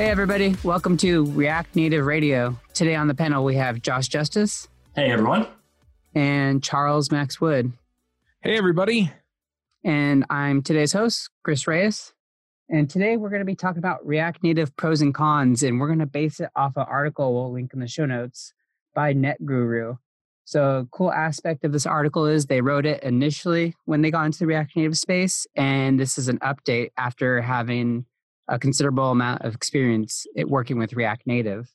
Hey, everybody. Welcome to React Native Radio. Today on the panel, we have Josh Justice. Hey, everyone. And Charles Max Wood. Hey, everybody. And I'm today's host, Chris Reyes. And today we're going to be talking about React Native pros and cons, and we're going to base it off an article we'll link in the show notes by NetGuru. So, cool aspect of this article is they wrote it initially when they got into the React Native space, and this is an update after having a considerable amount of experience at working with React Native.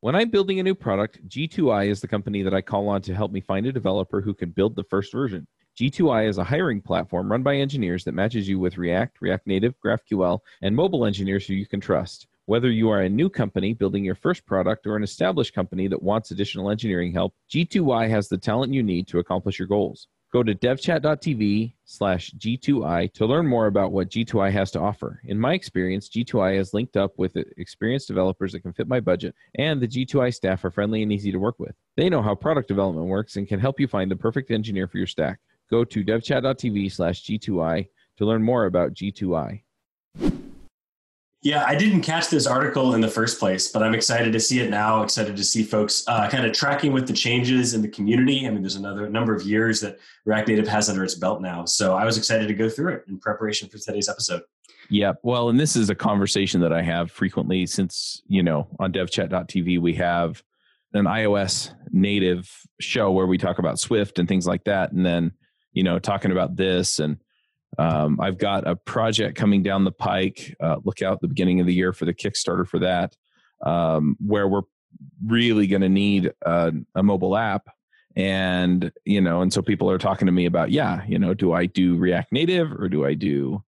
When I'm building a new product, G2I is the company that I call on to help me find a developer who can build the first version. G2I is a hiring platform run by engineers that matches you with React, React Native, GraphQL, and mobile engineers who you can trust. Whether you are a new company building your first product or an established company that wants additional engineering help, G2I has the talent you need to accomplish your goals. Go to devchat.tv slash G2I to learn more about what G2I has to offer. In my experience, G2I has linked up with experienced developers that can fit my budget, and the G2I staff are friendly and easy to work with. They know how product development works and can help you find the perfect engineer for your stack. Go to devchat.tv slash G2I to learn more about G2I. Yeah, I didn't catch this article in the first place, but I'm excited to see it now. Excited to see folks uh, kind of tracking with the changes in the community. I mean, there's another number of years that React Native has under its belt now. So I was excited to go through it in preparation for today's episode. Yeah, well, and this is a conversation that I have frequently since, you know, on devchat.tv, we have an iOS native show where we talk about Swift and things like that. And then, you know, talking about this and um, I've got a project coming down the pike. Uh, look out the beginning of the year for the Kickstarter for that, um, where we're really going to need a, a mobile app. And, you know, and so people are talking to me about, yeah, you know, do I do React Native or do I do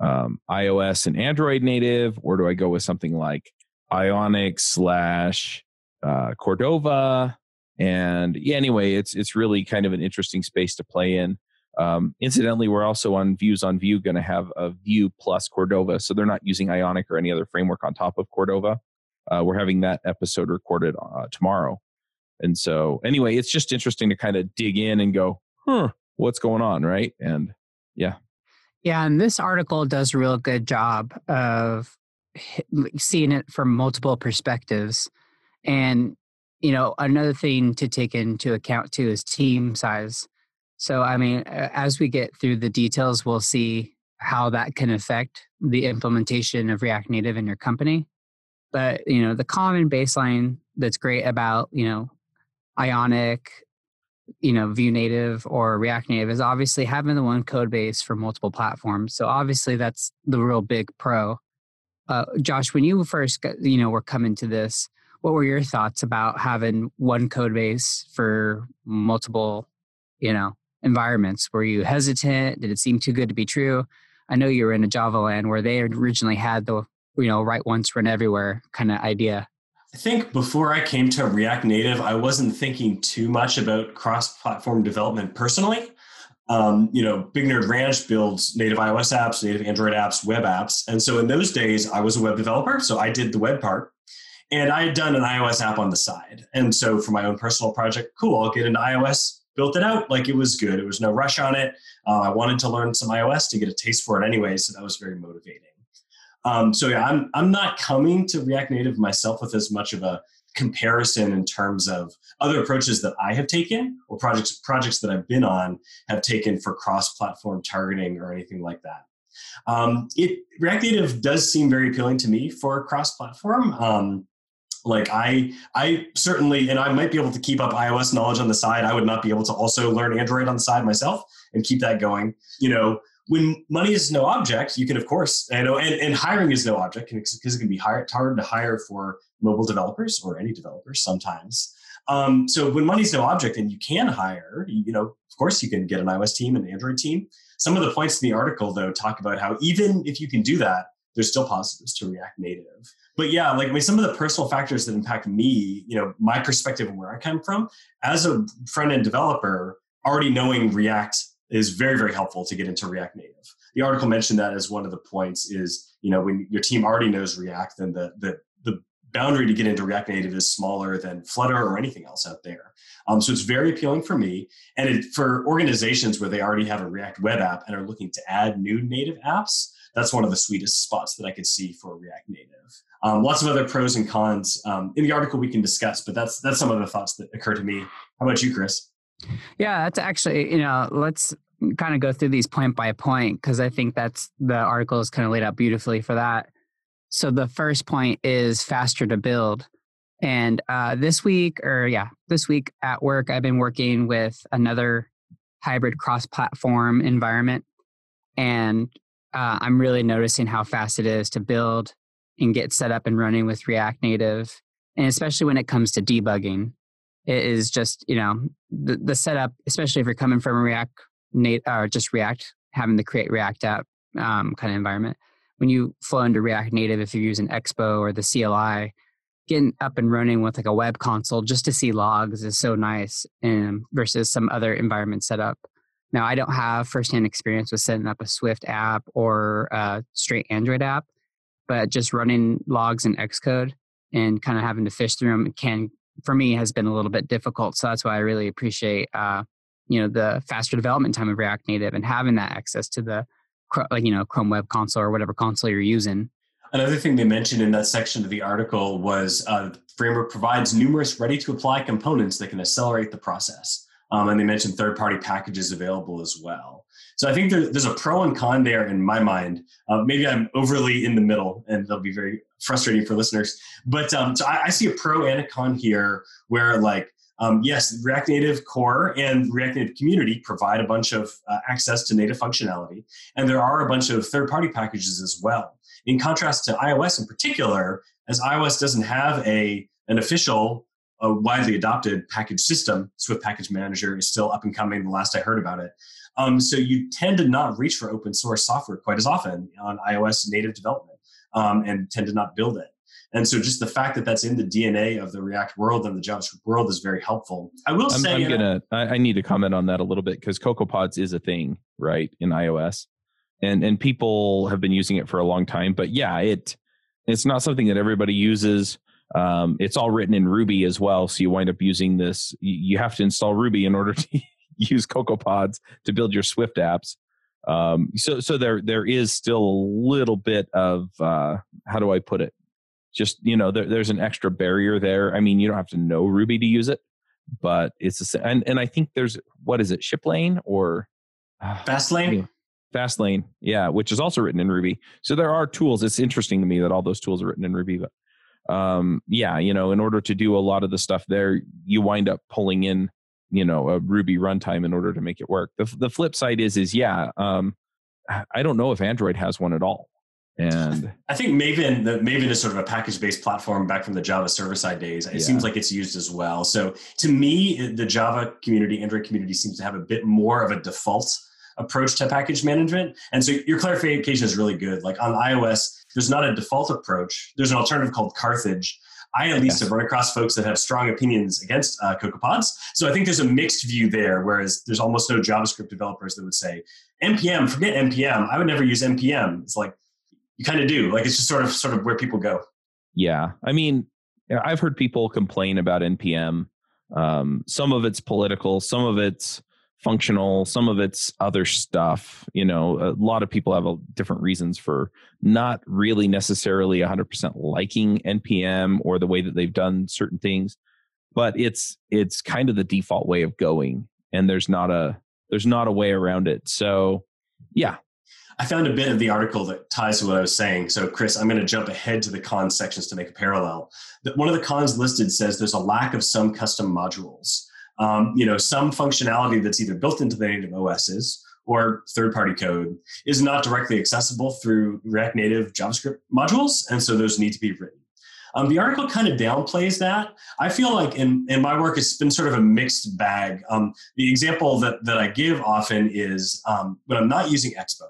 um, iOS and Android native, or do I go with something like Ionic slash uh, Cordova? And yeah, anyway, it's it's really kind of an interesting space to play in. Um, incidentally, we're also on Views on Vue going to have a Vue plus Cordova, so they're not using Ionic or any other framework on top of Cordova. Uh, we're having that episode recorded uh, tomorrow, and so anyway, it's just interesting to kind of dig in and go, "Huh, what's going on?" Right? And yeah, yeah, and this article does a real good job of seeing it from multiple perspectives, and you know, another thing to take into account too is team size so, I mean, as we get through the details, we'll see how that can affect the implementation of React Native in your company. But, you know, the common baseline that's great about, you know, Ionic, you know, Vue Native or React Native is obviously having the one code base for multiple platforms. So obviously that's the real big pro. Uh, Josh, when you first, got, you know, were coming to this, what were your thoughts about having one code base for multiple, you know, environments? Were you hesitant? Did it seem too good to be true? I know you were in a Java land where they originally had the you know write once run everywhere kind of idea. I think before I came to React Native, I wasn't thinking too much about cross-platform development personally. Um, you know, Big Nerd Ranch builds native iOS apps, native Android apps, web apps, and so in those days, I was a web developer, so I did the web part, and I had done an iOS app on the side. And so for my own personal project, cool, I'll get into iOS built it out like it was good. It was no rush on it. Uh, I wanted to learn some iOS to get a taste for it anyway, so that was very motivating. Um, so yeah, I'm I'm not coming to React Native myself with as much of a comparison in terms of other approaches that I have taken or projects projects that I've been on have taken for cross-platform targeting or anything like that. Um, it React Native does seem very appealing to me for cross-platform. Um, like i i certainly and i might be able to keep up ios knowledge on the side. I would not be able to also learn android on the side myself and keep that going. You know when money is no object you can of course you know and, and hiring is no object because it can be hard, hard to hire for mobile developers or any developers sometimes. Um, so when money's no object and you can hire you know of course you can get an ios team and an android team. Some of the points in the article though talk about how even if you can do that there's still positives to react native but yeah, like I mean, some of the personal factors that impact me, you know, my perspective and where I come from as a front end developer, already knowing React is very, very helpful to get into React Native. The article mentioned that as one of the points is, you know, when your team already knows React, then the the the boundary to get into React Native is smaller than Flutter or anything else out there. Um, so it's very appealing for me. And it, for organizations where they already have a React web app and are looking to add new native apps, that's one of the sweetest spots that I could see for React Native. Um, lots of other pros and cons um, in the article we can discuss, but that's that's some of the thoughts that occur to me. How about you, Chris? Yeah, that's actually you know let's kind of go through these point by point because I think that's the article is kind of laid out beautifully for that. So the first point is faster to build. And uh, this week, or yeah, this week at work, I've been working with another hybrid cross platform environment. And uh, I'm really noticing how fast it is to build and get set up and running with React Native. And especially when it comes to debugging, it is just, you know, the, the setup, especially if you're coming from a React Native or just React, having the create React app um, kind of environment. When you flow into React Native, if you're using Expo or the CLI, getting up and running with like a web console just to see logs is so nice and versus some other environment setup. Now I don't have firsthand experience with setting up a Swift app or a straight Android app, but just running logs in Xcode and kind of having to fish through them can for me has been a little bit difficult. So that's why I really appreciate uh, you know the faster development time of React Native and having that access to the you know Chrome Web Console or whatever console you're using Another thing they mentioned in that section of the article was uh, the framework provides numerous ready to apply components that can accelerate the process. Um, and they mentioned third party packages available as well. So I think there, there's a pro and con there in my mind. Uh, maybe I'm overly in the middle and they'll be very frustrating for listeners. But um, so I, I, see a pro and a con here where, like, um, yes, React Native Core and React Native Community provide a bunch of uh, access to native functionality. And there are a bunch of third party packages as well in contrast to iOS in particular, as iOS doesn't have a an official, a widely adopted package system, Swift Package Manager is still up and coming. The last I heard about it, um, so you tend to not reach for open source software quite as often on iOS native development, um, and tend to not build it. And so, just the fact that that's in the DNA of the React world and the JavaScript world is very helpful. I will I'm, say, I'm gonna, I, I need to comment on that a little bit because CocoaPods is a thing, right, in iOS and and people have been using it for a long time. But yeah, it it's not something that everybody uses. Um, it's all written in Ruby as well, so you wind up using this. You have to install Ruby in order to use CocoaPods to build your Swift apps. Um, so so there there is still a little bit of uh, how do I put it? Just you know, there, there's an extra barrier there. I mean, you don't have to know Ruby to use it, but it's a, and and I think there's what is it, Shiplane or uh, Fastlane? Fastlane, yeah, which is also written in Ruby. So there are tools. It's interesting to me that all those tools are written in Ruby, but um, yeah, you know, in order to do a lot of the stuff there, you wind up pulling in, you know, a Ruby runtime in order to make it work. The the flip side is is yeah, um, I don't know if Android has one at all. And I think Maven, the Maven is sort of a package-based platform back from the Java server-side days. It yeah. seems like it's used as well. So to me, the Java community, Android community seems to have a bit more of a default approach to package management. And so your clarification is really good. Like on iOS, there's not a default approach. There's an alternative called Carthage. I at least yes. have run across folks that have strong opinions against uh, CocoaPods. So I think there's a mixed view there, whereas there's almost no JavaScript developers that would say npm, forget npm. I would never use npm. It's like you kind of do. Like it's just sort of sort of where people go. Yeah, I mean, I've heard people complain about npm. Um, some of it's political, some of it's functional some of it's other stuff you know a lot of people have a, different reasons for not really necessarily 100% liking npm or the way that they've done certain things but it's it's kind of the default way of going and there's not a there's not a way around it so yeah I found a bit of the article that ties to what I was saying. So, Chris, I'm going to jump ahead to the cons sections to make a parallel. One of the cons listed says there's a lack of some custom modules um, you know, some functionality that's either built into the native OSs or third-party code is not directly accessible through React Native JavaScript modules, and so those need to be written. Um, the article kind of downplays that. I feel like in, in my work, it's been sort of a mixed bag. Um, the example that, that I give often is um, when I'm not using Expo,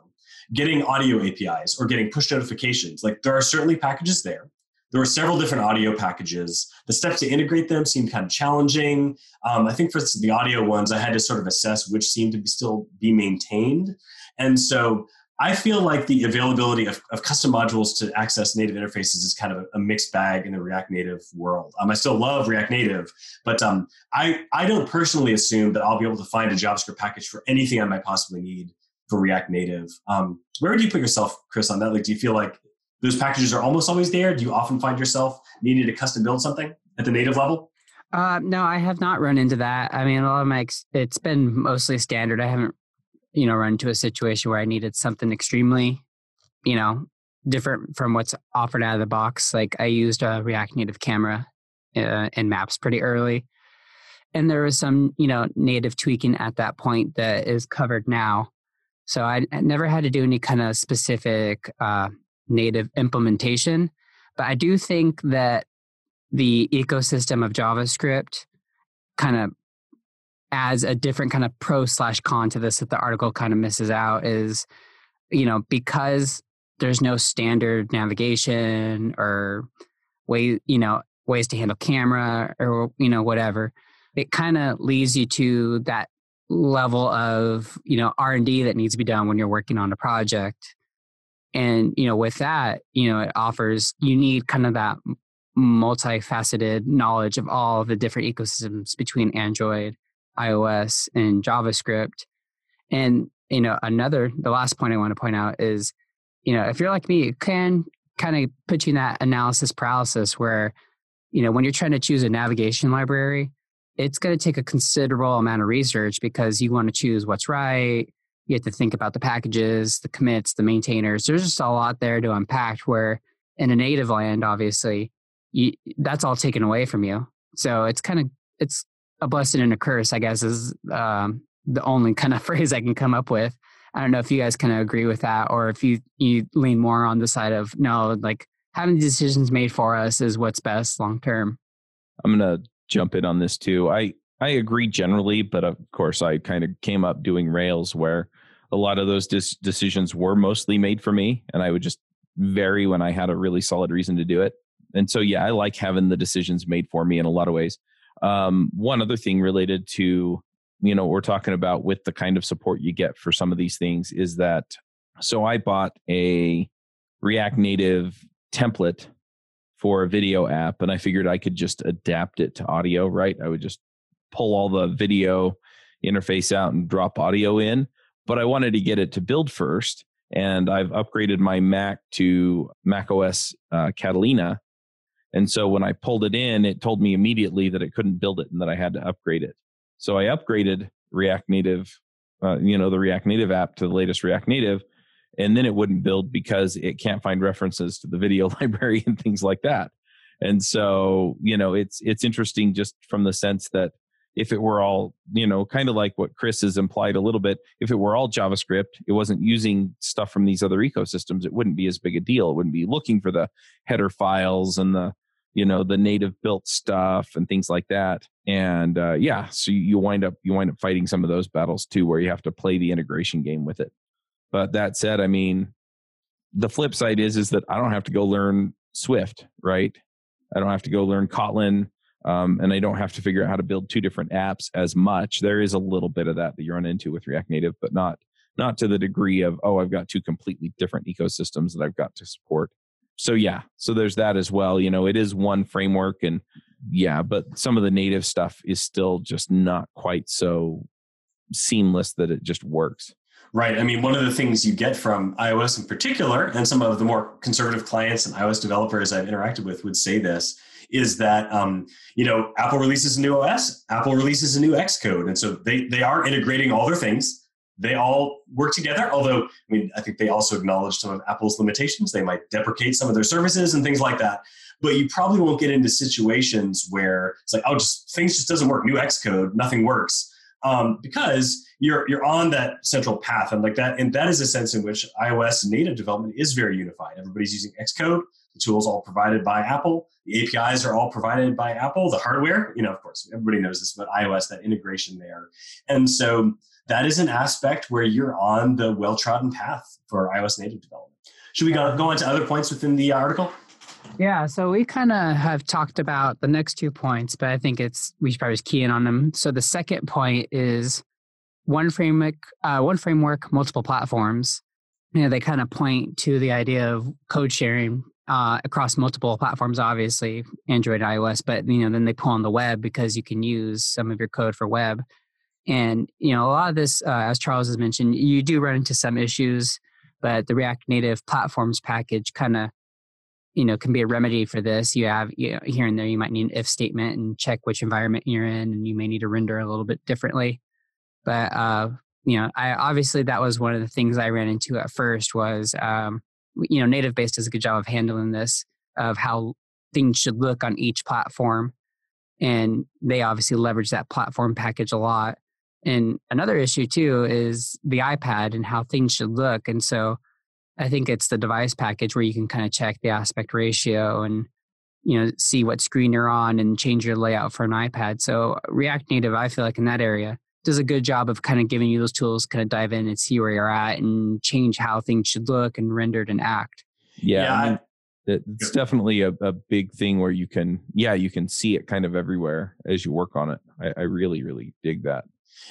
getting audio APIs or getting push notifications. Like there are certainly packages there there were several different audio packages. The steps to integrate them seemed kind of challenging. Um, I think for the audio ones, I had to sort of assess which seemed to be still be maintained. And so I feel like the availability of, of custom modules to access native interfaces is kind of a, mixed bag in the React Native world. Um, I still love React Native, but um, I, I don't personally assume that I'll be able to find a JavaScript package for anything I might possibly need for React Native. Um, where would you put yourself, Chris, on that? Like, do you feel like those packages are almost always there? Do you often find yourself needing to custom build something at the native level? Uh, no, I have not run into that. I mean, a lot of my ex- it's been mostly standard. I haven't, you know, run into a situation where I needed something extremely, you know, different from what's offered out of the box. Like I used a React Native camera uh, Maps pretty early, and there was some, you know, native tweaking at that point that is covered now. So I, I never had to do any kind of specific uh, native implementation, but I do think that the ecosystem of JavaScript kind of adds a different kind of pro slash con to this that the article kind of misses out is you know because there's no standard navigation or way you know ways to handle camera or you know whatever it kind of leads you to that level of you know r&d that needs to be done when you're working on a project and you know with that you know it offers you need kind of that multifaceted knowledge of all the different ecosystems between Android, iOS, and JavaScript. And you know, another the last point I want to point out is, you know, if you're like me, it can kind of put you in that analysis paralysis where, you know, when you're trying to choose a navigation library, it's going to take a considerable amount of research because you want to choose what's right. You have to think about the packages, the commits, the maintainers. There's just a lot there to unpack. Where in a native land, obviously, you, that's all taken away from you. So it's kind of it's a blessing and a curse, I guess, is um, the only kind of phrase I can come up with. I don't know if you guys kind of agree with that, or if you you lean more on the side of no, like having decisions made for us is what's best long term. I'm gonna jump in on this too. I I agree generally, but of course, I kind of came up doing Rails where a lot of those dis- decisions were mostly made for me, and I would just vary when I had a really solid reason to do it. And so yeah i like having the decisions made for me in a lot of ways. Um, one other thing related to you know we're talking about with the kind of support you get for some of these things is that so i bought a react native template for a video app and i figured i could just adapt it to audio right? I would just pull all the video interface out and drop audio in but i wanted to get it to build first and i've upgraded my mac to mac os uh, catalina and so when I pulled it in, it told me immediately that it couldn't build it and that I had to upgrade it. So I upgraded React Native, uh, you know, the React Native app to the latest React Native, and then it wouldn't build because it can't find references to the video library and things like that. And so, you know, it's it's interesting just from the sense that if it were all, you know, kind of like what Chris has implied a little bit, if it were all JavaScript, it wasn't using stuff from these other ecosystems, it wouldn't be as big a deal. It wouldn't be looking for the header files and the you know the native built stuff and things like that. And uh, yeah so you wind up you wind up fighting some of those battles too where you have to play the integration game with it. But that said i mean the flip side is is that i don't have to go learn swift right? I don't have to go learn kotlin um, and i don't have to figure out how to build two different apps as much. There is a little bit of that that you run into with react native but not not to the degree of oh i've got two completely different ecosystems that i've got to support. So yeah so there's that as well. You know it is one framework and yeah but some of the native stuff is still just not quite so seamless that it just works right i mean one of the things you get from ios in particular and some of the more conservative clients and ios developers i've interacted with would say this is that um, you know apple releases a new os apple releases a new xcode and so they they are integrating all their things they all work together. Although, I mean, I think they also acknowledge some of Apple's limitations. They might deprecate some of their services and things like that. But you probably won't get into situations where it's like, oh, just things just doesn't work. New Xcode, nothing works, um, because you're you're on that central path, and like that, and that is a sense in which iOS native development is very unified. Everybody's using Xcode. The tools all provided by Apple. The APIs are all provided by Apple. The hardware, you know, of course, everybody knows this about iOS. That integration there, and so that is an aspect where you're on the well trodden path for iOS native development. Should we go, go on to other points within the article? Yeah, so we kind of have talked about the next two points, but I think it's we should probably just key in on them. So the second point is one framework, uh, one framework, multiple platforms. You know, they kind of point to the idea of code sharing uh, across multiple platforms, obviously Android, iOS, but you know, then they pull on the web because you can use some of your code for web And you know, a lot of this, uh, as Charles has mentioned, you do run into some issues, but the React Native platforms package kind of, you know, can be a remedy for this. You have you know, here and there, you might need an if statement and check which environment you're in, and you may need to render a little bit differently. But uh, you know, I obviously that was one of the things I ran into at first was, um, you know, NativeBase does a good job of handling this of how things should look on each platform, and they obviously leverage that platform package a lot. And another issue too is the iPad and how things should look. And so I think it's the device package where you can kind of check the aspect ratio and you know see what screen you're on and change your layout for an iPad. So React Native, I feel like in that area does a good job of kind of giving you those tools, kind of dive in and see where you're at and change how things should look and rendered and act. Yeah, yeah I mean, it's definitely a, a big thing where you can, yeah, you can see it kind of everywhere as you work on it. I, I really, really dig that.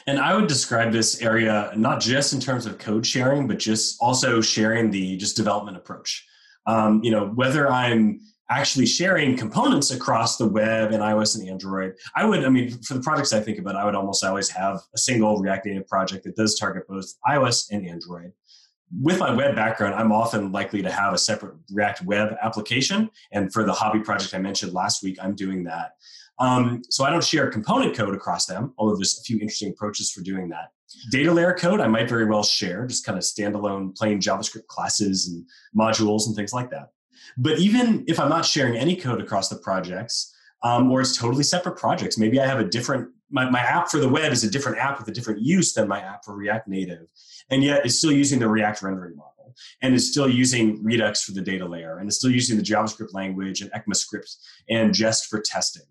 And I would describe this area not just in terms of code sharing, but just also sharing the just development approach. Um, you know, whether I'm actually sharing components across the web and iOS and Android, I would, I mean, for the projects I think about, I would almost always have a single React Native project that does target both iOS and Android. With my web background, I'm often likely to have a separate React web application. And for the hobby project I mentioned last week, I'm doing that. Um, so I don't share component code across them, although there's a few interesting approaches for doing that. Data layer code, I might very well share, just kind of standalone plain JavaScript classes and modules and things like that. But even if I'm not sharing any code across the projects, um, or it's totally separate projects, maybe I have a different, my, my app for the web is a different app with a different use than my app for React Native, and yet it's still using the React rendering model and is still using Redux for the data layer and is still using the JavaScript language and ECMAScript and Jest for testing.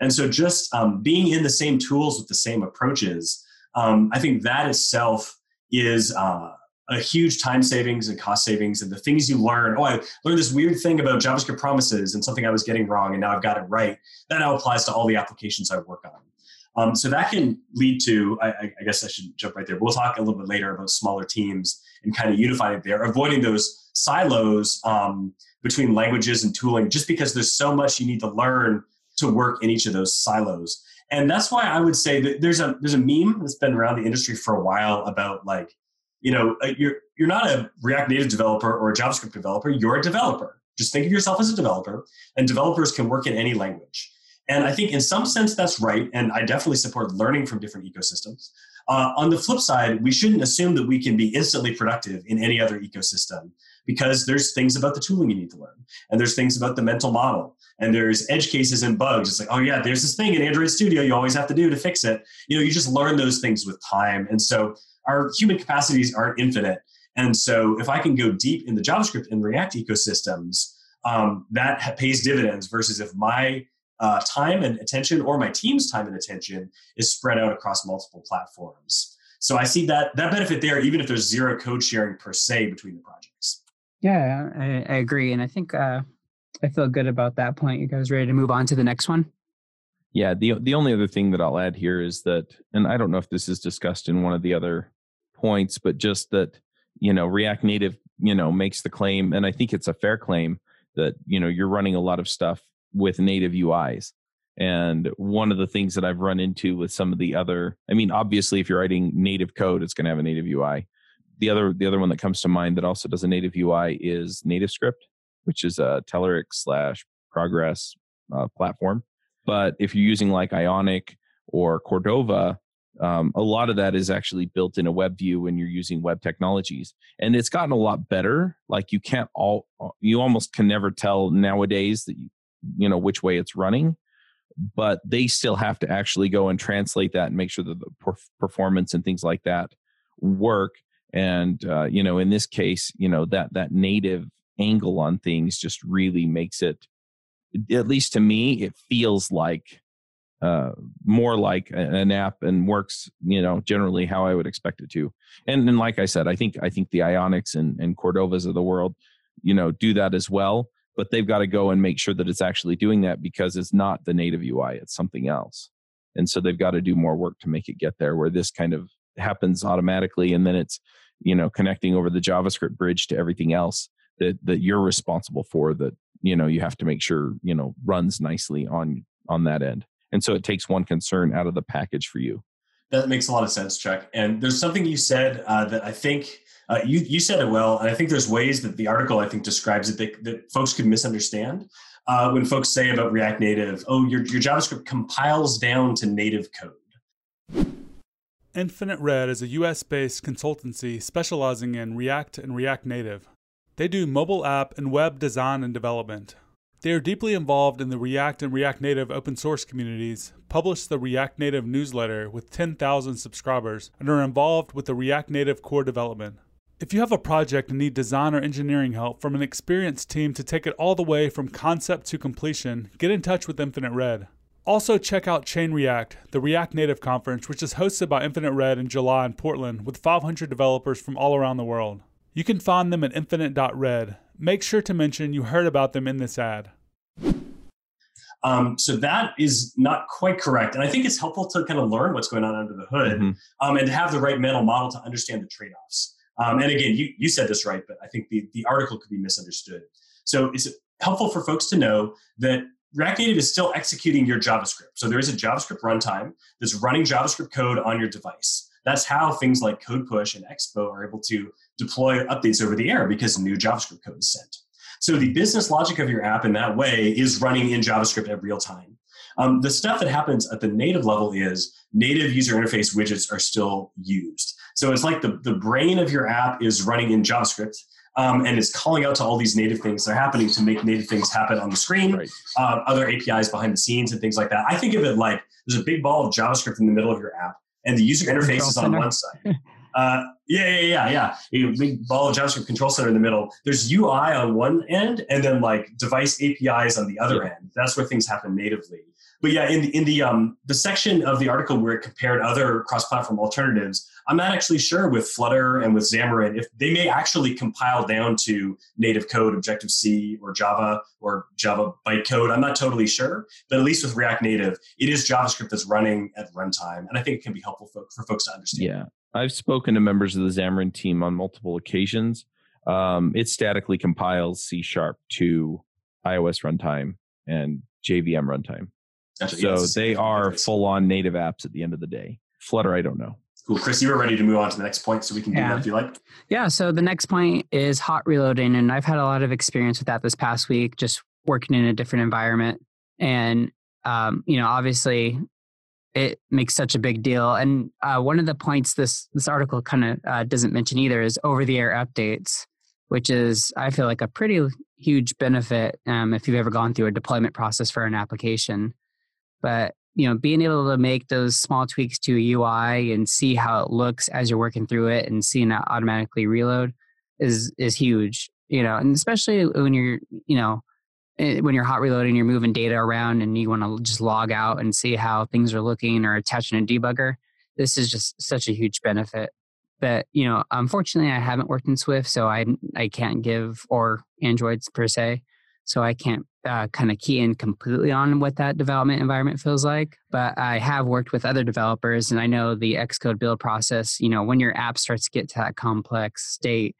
And so just um, being in the same tools with the same approaches, um, I think that itself is uh, a huge time savings and cost savings and the things you learn. Oh, I learned this weird thing about JavaScript promises and something I was getting wrong, and now I've got it right. That now applies to all the applications I work on. Um, so that can lead to, I, I, guess I should jump right there. We'll talk a little bit later about smaller teams and kind of unifying there, avoiding those silos um, between languages and tooling, just because there's so much you need to learn to work in each of those silos. And that's why I would say that there's a there's a meme that's been around the industry for a while about like, you know, uh, you're you're not a React Native developer or a JavaScript developer. You're a developer. Just think of yourself as a developer, and developers can work in any language. And I think in some sense that's right, and I definitely support learning from different ecosystems. Uh, on the flip side, we shouldn't assume that we can be instantly productive in any other ecosystem because there's things about the tooling you need to learn, and there's things about the mental model, and there's edge cases and bugs. It's like, oh yeah, there's this thing in Android Studio you always have to do to fix it. You know, you just learn those things with time, and so our human capacities aren't infinite. And so, if I can go deep in the JavaScript and React ecosystems, um, that pays dividends. Versus if my uh, time and attention, or my team's time and attention, is spread out across multiple platforms. So I see that that benefit there, even if there's zero code sharing per se between the projects. Yeah, I, I agree, and I think uh, I feel good about that point. You guys ready to move on to the next one? Yeah, the the only other thing that I'll add here is that, and I don't know if this is discussed in one of the other points, but just that you know React Native, you know, makes the claim, and I think it's a fair claim that you know you're running a lot of stuff with native UIs. And one of the things that I've run into with some of the other, I mean, obviously, if you're writing native code, it's going to have a native UI. The other, the other one that comes to mind that also does a native UI is NativeScript, which is a Telerik slash Progress uh, platform. But if you're using like Ionic or Cordova, um, a lot of that is actually built in a web view when you're using web technologies. And it's gotten a lot better. Like you can't all you almost can never tell nowadays that you you know which way it's running. But they still have to actually go and translate that and make sure that the performance and things like that work and uh, you know in this case you know that that native angle on things just really makes it at least to me it feels like uh, more like an app and works you know generally how i would expect it to. And like i said i think i think the ionics and, and cordovas of the world you know do that as well but they've got to go and make sure that it's actually doing that because it's not the native ui it's something else. And so they've got to do more work to make it get there where this kind of happens automatically and then it's you know connecting over the javascript bridge to everything else that that you're responsible for that you know you have to make sure you know runs nicely on on that end and so it takes one concern out of the package for you That makes a lot of sense, Chuck. And there's something you said uh, that I think uh, you you said it well, and I think there's ways that the article I think describes it that, that folks could misunderstand. Uh, when folks say about React Native, oh, your your JavaScript compiles down to native code. Infinite Red is a US based consultancy specializing in React and React Native. They do mobile app and web design and development. They are deeply involved in the React and React Native open source communities, publish the React Native newsletter with 10,000 subscribers, and are involved with the React Native core development. If you have a project and need design or engineering help from an experienced team to take it all the way from concept to completion, get in touch with Infinite Red. Also, check out Chain React, the React Native conference, which is hosted by Infinite Red in July in Portland with 500 developers from all around the world. You can find them at infinite.red make sure to mention you heard about them in this ad. Um, so that is not quite correct. And I think it's helpful to kind of learn what's going on under the hood mm-hmm. um, and to have the right mental model to understand the trade offs. Um, and again, you, you said this right, but I think the, the article could be misunderstood. So it's helpful for folks to know that React Native is still executing your JavaScript. So there is a JavaScript runtime that's running JavaScript code on your device. That's how things like Code Push and Expo are able to deploy updates over the air because new JavaScript code is sent. So the business logic of your app in that way is running in JavaScript at real time. Um, the stuff that happens at the native level is native user interface widgets are still used. So it's like the, the brain of your app is running in JavaScript um, and is calling out to all these native things that are happening to make native things happen on the screen, right. uh, other APIs behind the scenes and things like that. I think of it like there's a big ball of JavaScript in the middle of your app and the user interface is on one side. Uh, yeah, yeah, yeah, yeah. A big ball of JavaScript control center in the middle. There's UI on one end, and then like device APIs on the other yeah. end. That's where things happen natively. But yeah, in the in the um the section of the article where it compared other cross-platform alternatives, I'm not actually sure with Flutter and with Xamarin if they may actually compile down to native code, Objective C or Java or Java bytecode. I'm not totally sure, but at least with React Native, it is JavaScript that's running at runtime, and I think it can be helpful for, for folks to understand. Yeah, I've spoken to members of the Xamarin team on multiple occasions. Um, it statically compiles C sharp to iOS runtime and JVM runtime. So yes, they are full on native apps at the end of the day. Flutter, I don't know. Cool. Chris, you were ready to move on to the next point, so we can do yeah. that if you like. Yeah. So the next point is hot reloading. And I've had a lot of experience with that this past week, just working in a different environment. And, um, you know, obviously it makes such a big deal. And uh, one of the points this this article kind of uh, doesn't mention either is over the air updates, which is I feel like a pretty huge benefit um, if you've ever gone through a deployment process for an application. But you know, being able to make those small tweaks to a UI and see how it looks as you're working through it and seeing it automatically reload is is huge. You know, and especially when you're you know Eh, when you're hot reloading, you're moving data around and you want to just log out and see how things are looking or attaching a debugger. This is just such a huge benefit. But you know, unfortunately, I haven't worked in Swift, so I I can't give or Androids per se, so I can't uh, kind of key in completely on what that development environment feels like. But I have worked with other developers, and I know the Xcode build process. You know, when your app starts to get to that complex state,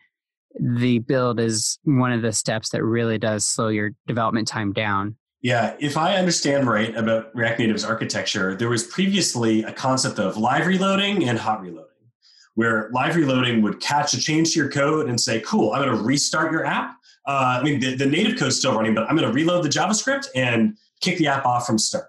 the build is one of the steps that really does slow your development time down. Yeah, if I understand right about React Native's architecture, there was previously a concept of live reloading and hot reloading, where live reloading would catch a change to your code and say, cool, I'm going to restart your app. Uh, I mean, the, the native code's still running, but I'm going to reload the JavaScript and kick the app off from start.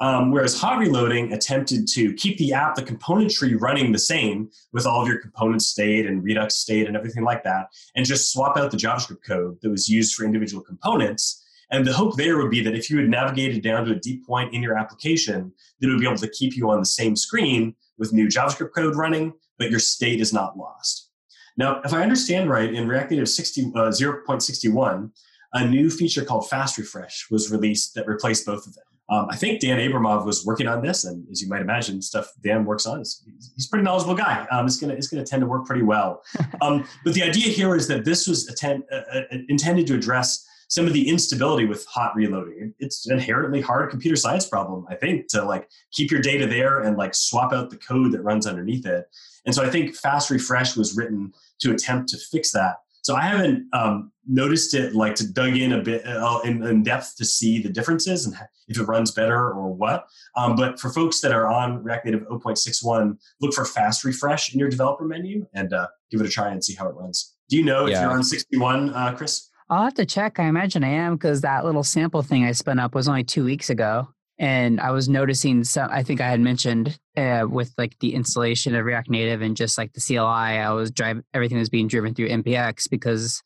Um, whereas hot reloading attempted to keep the app, the component tree running the same with all of your component state and Redux state and everything like that, and just swap out the JavaScript code that was used for individual components. And the hope there would be that if you had navigated down to a deep point in your application, that it would be able to keep you on the same screen with new JavaScript code running, but your state is not lost. Now, if I understand right, in React Native 60, uh, 0.61, a new feature called Fast Refresh was released that replaced both of them. Um, I think Dan Abramov was working on this, and as you might imagine, stuff Dan works on is he's a pretty knowledgeable guy. Um, it's gonna it's gonna tend to work pretty well. Um, but the idea here is that this was attend, uh, uh, intended to address some of the instability with hot reloading. It's an inherently hard computer science problem, I think, to like keep your data there and like swap out the code that runs underneath it. And so I think Fast Refresh was written to attempt to fix that. So I haven't um, noticed it like to dug in a bit uh, in, in, depth to see the differences and if it runs better or what. Um, but for folks that are on React Native 0.61, look for fast refresh in your developer menu and uh, give it a try and see how it runs. Do you know yeah. if you're on 61, uh, Chris? I'll have to check. I imagine I am because that little sample thing I spun up was only two weeks ago and I was noticing some. I think I had mentioned uh, with like the installation of React Native and just like the CLI, I was driving everything was being driven through npx because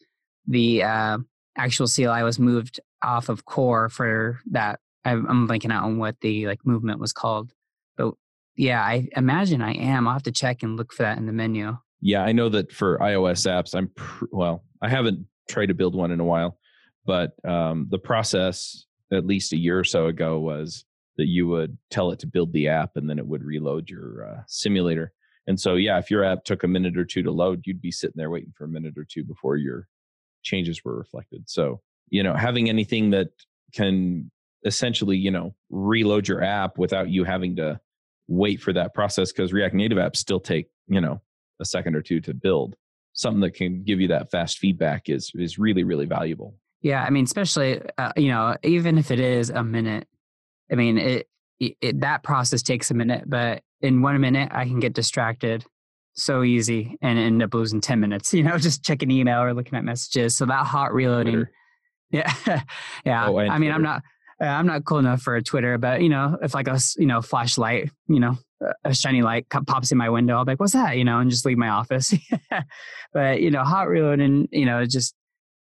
the uh, actual CLI was moved off of core for that. I'm blanking out on what the like movement was called, but yeah, I imagine I am. I'll have to check and look for that in the menu. Yeah, I know that for iOS apps, I'm pr- well. I haven't tried to build one in a while, but um, the process at least a year or so ago was that you would tell it to build the app and then it would reload your uh, simulator. And so, yeah, if your app took a minute or two to load, you'd be sitting there waiting for a minute or two before your changes were reflected. So, you know, having anything that can essentially, you know, reload your app without you having to wait for that process because React Native apps still take, you know, a second or two to build. Something that can give you that fast feedback is is really really valuable. Yeah, I mean, especially uh, you know, even if it is a minute, I mean, it, it that process takes a minute, but in one minute I can get distracted so easy and end up losing 10 minutes, you know, just checking email or looking at messages. So that hot reloading. Twitter. Yeah. yeah. Oh, I mean, Twitter. I'm not, Uh, I'm not cool enough for a Twitter, but you know, if like a, you know, flashlight, you know, a shiny light pops in my window, I'll be like, what's that? You know, and just leave my office. but, you know, hot reloading, you know, it just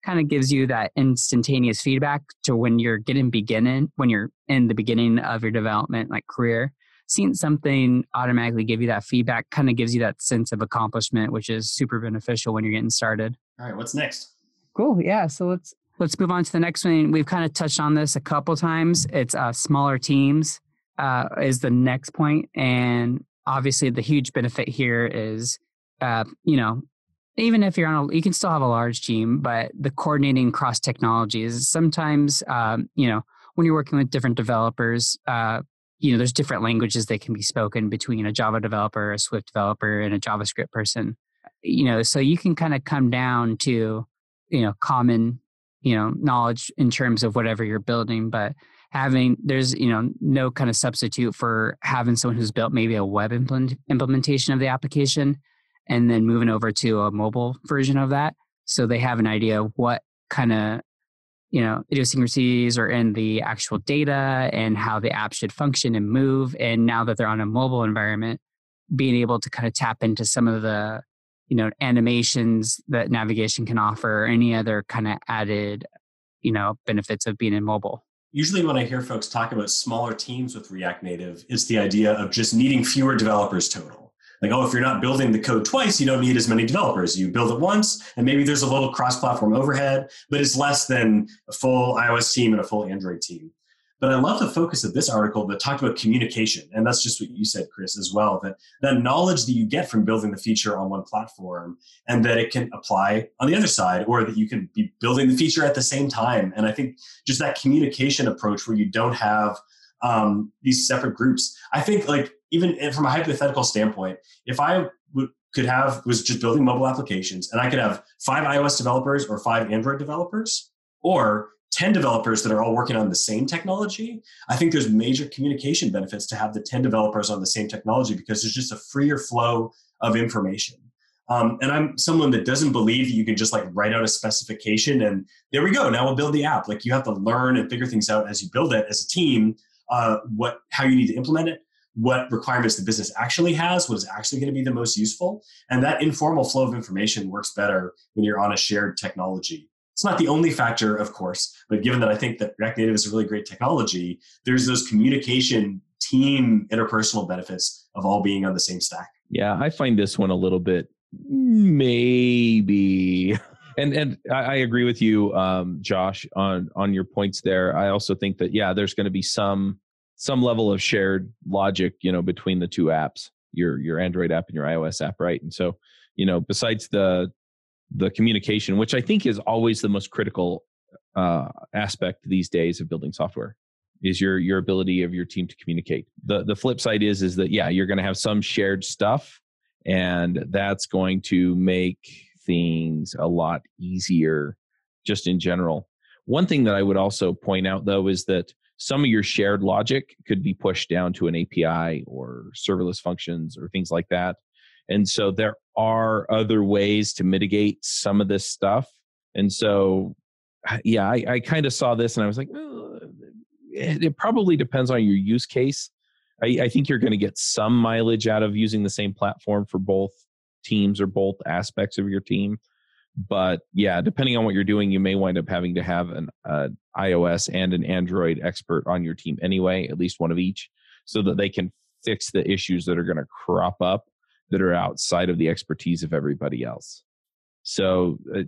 kind of gives you that instantaneous feedback to when you're getting beginning when you're in the beginning of your development like career seeing something automatically give you that feedback kind of gives you that sense of accomplishment which is super beneficial when you're getting started all right what's next cool yeah so let's let's move on to the next one we've kind of touched on this a couple times it's uh, smaller teams uh, is the next point and obviously the huge benefit here is uh, you know even if you're on a, you can still have a large team, but the coordinating cross technologies sometimes, um, you know, when you're working with different developers, uh, you know, there's different languages that can be spoken between a Java developer, a Swift developer, and a JavaScript person. You know, so you can kind of come down to, you know, common, you know, knowledge in terms of whatever you're building, but having there's you know no kind of substitute for having someone who's built maybe a web implement, implementation of the application and then moving over to a mobile version of that. So they have an idea of what kind of you know idiosyncrasies are in the actual data and how the app should function and move. And now that they're on a mobile environment, being able to kind of tap into some of the you know animations that navigation can offer, or any other kind of added you know benefits of being in mobile usually when I hear folks talk about smaller teams with React Native, it's the idea of just needing fewer developers total like, oh, if you're not building the code twice, you don't need as many developers. You build it once, and maybe there's a little cross platform overhead, but it's less than a full iOS team and a full Android team. But I love the focus of this article that talked about communication. And that's just what you said, Chris, as well that that knowledge that you get from building the feature on one platform and that it can apply on the other side, or that you can be building the feature at the same time. And I think just that communication approach where you don't have um, these separate groups. I think like even from a hypothetical standpoint, if I would, could have was just building mobile applications and I could have five iOS developers or five Android developers or 10 developers that are all working on the same technology, I think there's major communication benefits to have the 10 developers on the same technology because there's just a freer flow of information. Um, and I'm someone that doesn't believe you can just like write out a specification and there we go. Now we'll build the app. Like you have to learn and figure things out as you build it as a team. Uh, what how you need to implement it, what requirements the business actually has, what is actually going to be the most useful. And that informal flow of information works better when you're on a shared technology. It's not the only factor, of course, but given that I think that React Native is a really great technology, there's those communication, team, interpersonal benefits of all being on the same stack. Yeah, I find this one a little bit maybe. And and I, agree with you, um, Josh, on on your points there. I also think that yeah, there's going to be some some level of shared logic, you know, between the two apps, your your Android app and your iOS app, right? And so, you know, besides the the communication, which I think is always the most critical uh, aspect these days of building software, is your your ability of your team to communicate. The the flip side is is that yeah, you're going to have some shared stuff, and that's going to make things a lot easier just in general. One thing that I would also point out though is that some of your shared logic could be pushed down to an API or serverless functions or things like that. And so there are other ways to mitigate some of this stuff. And so, yeah, I, I kind of saw this and I was like, it, it, probably depends on your use case. I, I think you're going to get some mileage out of using the same platform for both teams or both aspects of your team. But yeah, depending on what you're doing, you may wind up having to have an uh, iOS and an Android expert on your team anyway, at least one of each, so that they can fix the issues that are going to crop up that are outside of the expertise of everybody else. So uh,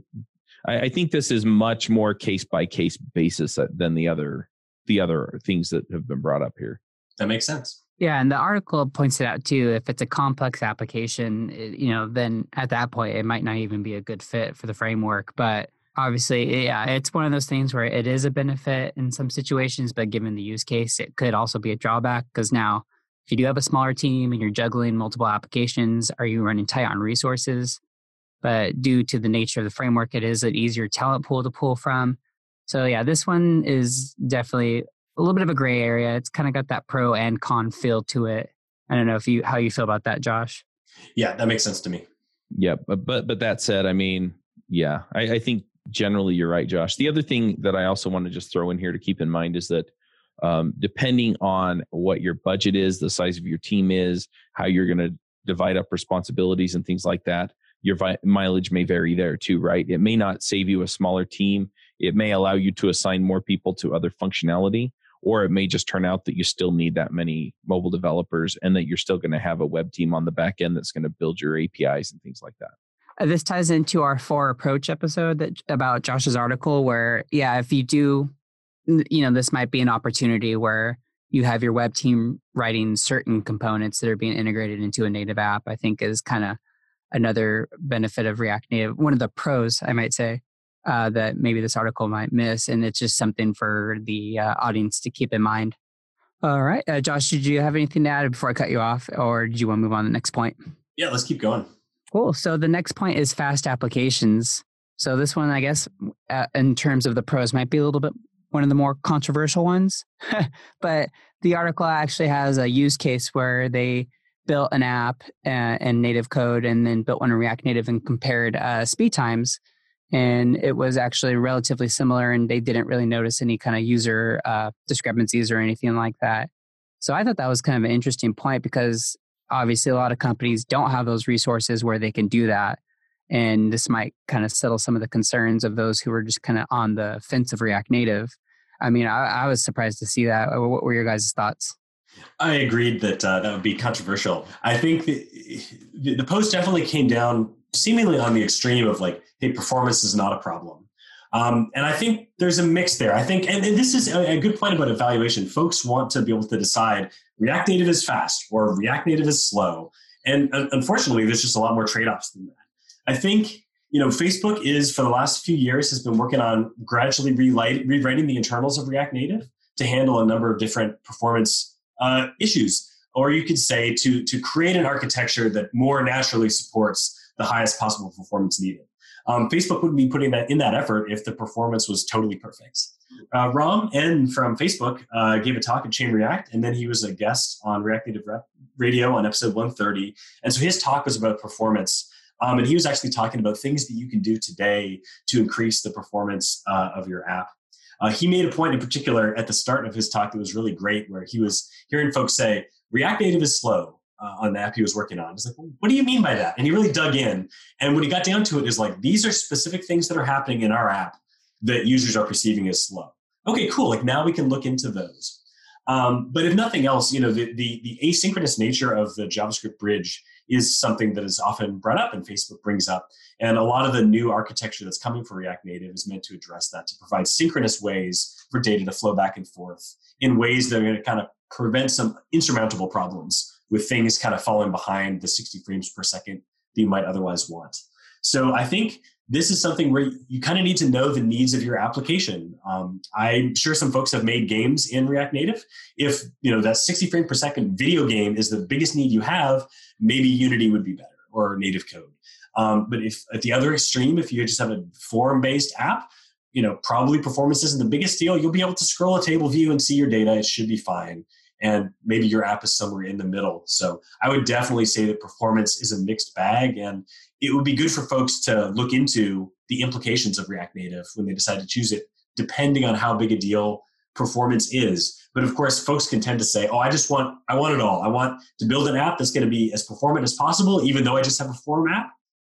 I, I, think this is much more case by case basis than the other the other things that have been brought up here. That makes sense. Yeah, and the article points it out too. If it's a complex application, it, you know, then at that point it might not even be a good fit for the framework. But obviously, yeah, it's one of those things where it is a benefit in some situations, but given the use case, it could also be a drawback because now if you do have a smaller team and you're juggling multiple applications, are you running tight on resources? But due to the nature of the framework, it is an easier talent pool to pull from. So yeah, this one is definitely a little bit of a gray area. It's kind of got that pro and con feel to it. I don't know if you how you feel about that, Josh. Yeah, that makes sense to me. Yeah, but but but that said, I mean, yeah, I, I think generally you're right, Josh. The other thing that I also want to just throw in here to keep in mind is that um, depending on what your budget is, the size of your team is, how you're going to divide up responsibilities and things like that, your vi- mileage may vary there too, right? It may not save you a smaller team. It may allow you to assign more people to other functionality, or it may just turn out that you still need that many mobile developers and that you're still going to have a web team on the back end that's going to build your APIs and things like that. Uh, this ties into our four approach episode that about Josh's article where yeah, if you do you know, this might be an opportunity where you have your web team writing certain components that are being integrated into a native app, I think is kind of another benefit of React Native. One of the pros, I might say, uh, that maybe this article might miss, and it's just something for the uh, audience to keep in mind. All right, uh, Josh, did you have anything to add before I cut you off, or did you want to move on to the next point? Yeah, let's keep going. Cool. So the next point is fast applications. So this one, I guess, uh, in terms of the pros, might be a little bit one of the more controversial ones. but the article actually has a use case where they built an app uh, in native code and then built one in React Native and compared uh, speed times. And it was actually relatively similar and they didn't really notice any kind of user uh, discrepancies or anything like that. So i thought that was kind of an interesting point because obviously a lot of companies don't have those resources where they can do that and this might kind of settle some of the concerns of those who are just kind of on the fence of react native i mean i, I was surprised to see that what were your guys' thoughts I agreed that uh, that would be controversial. I think the, the post definitely came down seemingly on the extreme of like, hey, performance is not a problem. Um, and I think there's a mix there. I think, and, and this is a, a, good point about evaluation. Folks want to be able to decide React Native is fast or React Native is slow. And uh, unfortunately, there's just a lot more trade offs than that. I think, you know, Facebook is for the last few years has been working on gradually relight, rewriting the internals of React Native to handle a number of different performance uh, issues. Or you could say to, to create an architecture that more naturally supports the highest possible performance needed. Um, Facebook wouldn't be putting that in that effort if the performance was totally perfect. Uh, Ram N from Facebook uh, gave a talk at Chain React, and then he was a guest on React Native Radio on episode 130. And so his talk was about performance. Um, and he was actually talking about things that you can do today to increase the performance uh, of your app. Uh, he made a point in particular at the start of his talk that was really great, where he was hearing folks say, React Native is slow uh, on the app he was working on. He's like, well, what do you mean by that? And he really dug in. And when he got down to it, is like, these are specific things that are happening in our app that users are perceiving as slow. Okay, cool. Like now we can look into those. Um, but if nothing else, you know, the, the, the asynchronous nature of the JavaScript bridge is something that is often brought up and Facebook brings up. And a lot of the new architecture that's coming for React Native is meant to address that, to provide synchronous ways for data to flow back and forth in ways that are going to kind of prevent some insurmountable problems with things kind of falling behind the 60 frames per second that you might otherwise want. So I think this is something where you kind of need to know the needs of your application. Um, I'm sure some folks have made games in React Native. If you know that 60 frame per second video game is the biggest need you have, maybe Unity would be better, or native code. Um, but if at the other extreme, if you just have a form based app, you know, probably performance isn't the biggest deal. You'll be able to scroll a table view and see your data. It should be fine. And maybe your app is somewhere in the middle. So I would definitely say that performance is a mixed bag. And it would be good for folks to look into the implications of React Native when they decide to choose it, depending on how big a deal performance is. But of course, folks can tend to say, "Oh, I just want I want it all. I want to build an app that's going to be as performant as possible, even though I just have a form app."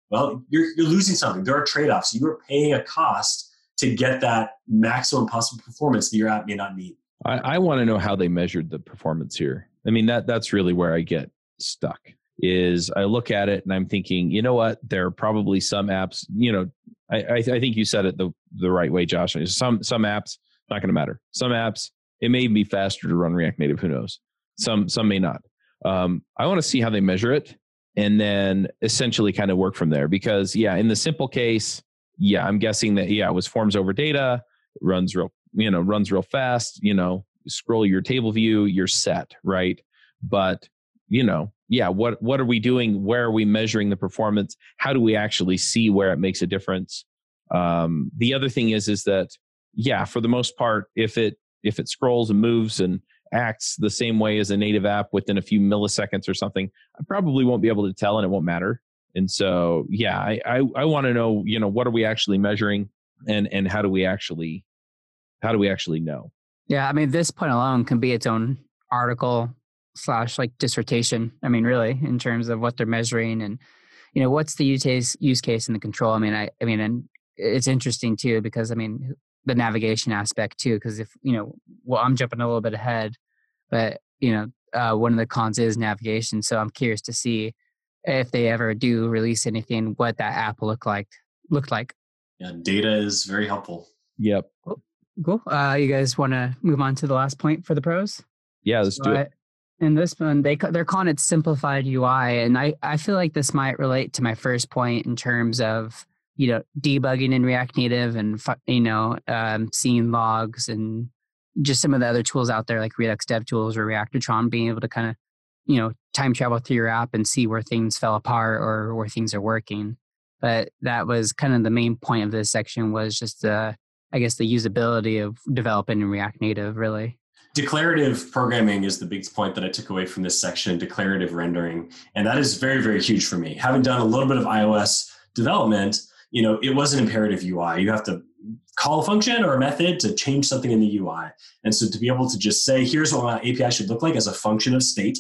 Well, you're you're losing something. There are trade-offs. You are paying a cost to get that maximum possible performance that your app may not need. I, I want to know how they measured the performance here. I mean, that that's really where I get stuck. Is I look at it and I'm thinking, you know what? There are probably some apps. You know, I I, I think you said it the the right way, Josh. Some some apps not going to matter. Some apps it may be faster to run React Native. Who knows? Some some may not. Um, I want to see how they measure it, and then essentially kind of work from there. Because yeah, in the simple case, yeah, I'm guessing that yeah, it was forms over data, runs real you know runs real fast. You know, scroll your table view, you're set, right? But you know, yeah, what what are we doing? Where are we measuring the performance? How do we actually see where it makes a difference? Um, the other thing is is that yeah, for the most part, if it if it scrolls and moves and acts the same way as a native app within a few milliseconds or something, I probably won't be able to tell and it won't matter. And so, yeah, I, I, I want to know, you know, what are we actually measuring and, and how do we actually, how do we actually know? Yeah. I mean, this point alone can be its own article slash like dissertation. I mean, really in terms of what they're measuring and, you know, what's the use case, use case and the control. I mean, I, I mean, and it's interesting too, because I mean, the navigation aspect too because if you know well i'm jumping a little bit ahead but you know uh, one of the cons is navigation so i'm curious to see if they ever do release anything what that app will look like looked like yeah data is very helpful yep cool. Uh, you guys want to move on to the last point for the pros? Yeah let's so do it. In this one they they're calling it simplified ui and i i feel like this might relate to my first point in terms of you know debugging in react native and you know um, seeing logs and just some of the other tools out there like redux dev tools or Reactotron being able to kind of you know time travel through your app and see where things fell apart or where things are working. But that was kind of the main point of this section was just the i guess the usability of developing in react native really declarative programming is the big point that i took away from this section declarative rendering and that is very very huge for me having done a little bit of ios development you know, it was an imperative UI. You have to call a function or a method to change something in the UI. And so to be able to just say, here's what my API should look like as a function of state.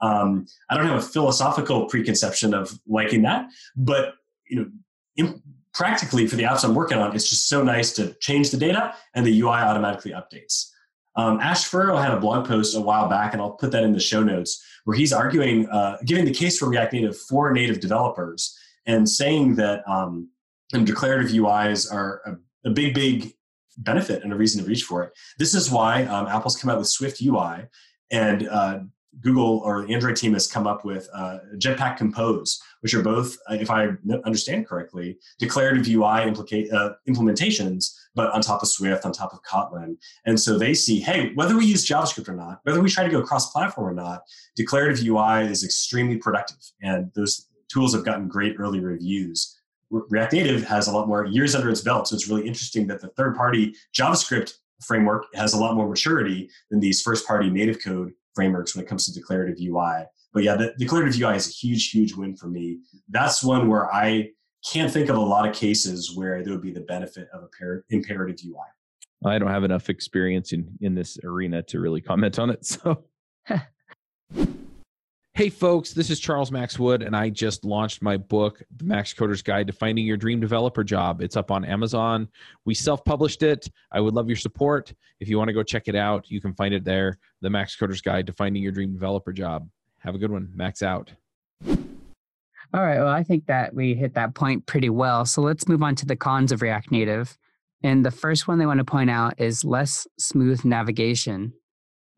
Um, I don't have a philosophical preconception of liking that, but you know, in, practically for the apps I'm working on, it's just so nice to change the data and the UI automatically updates. Um, Ash Furrow had a blog post a while back, and I'll put that in the show notes, where he's arguing, uh, giving the case for React Native for native developers and saying that um, declarative UIs are a, a, big, big benefit and a reason to reach for it. This is why um, Apple's come out with Swift UI, and uh, Google or the Android team has come up with uh, Jetpack Compose, which are both, uh, if I understand correctly, declarative UI implica- uh, implementations, but on top of Swift, on top of Kotlin. And so they see, hey, whether we use JavaScript or not, whether we try to go cross-platform or not, declarative UI is extremely productive, and those tools have gotten great early reviews. React Native has a lot more years under its belt. So it's really interesting that the third party JavaScript framework has a lot more maturity than these first party native code frameworks when it comes to declarative UI. But yeah, the declarative UI is a huge, huge win for me. That's one where I can't think of a lot of cases where there would be the benefit of a imperative UI. I don't have enough experience in, in this arena to really comment on it. So Hey, folks, this is Charles Max Wood, and I just launched my book, The Max Coder's Guide to Finding Your Dream Developer Job. It's up on Amazon. We self published it. I would love your support. If you want to go check it out, you can find it there The Max Coder's Guide to Finding Your Dream Developer Job. Have a good one. Max out. All right. Well, I think that we hit that point pretty well. So let's move on to the cons of React Native. And the first one they want to point out is less smooth navigation,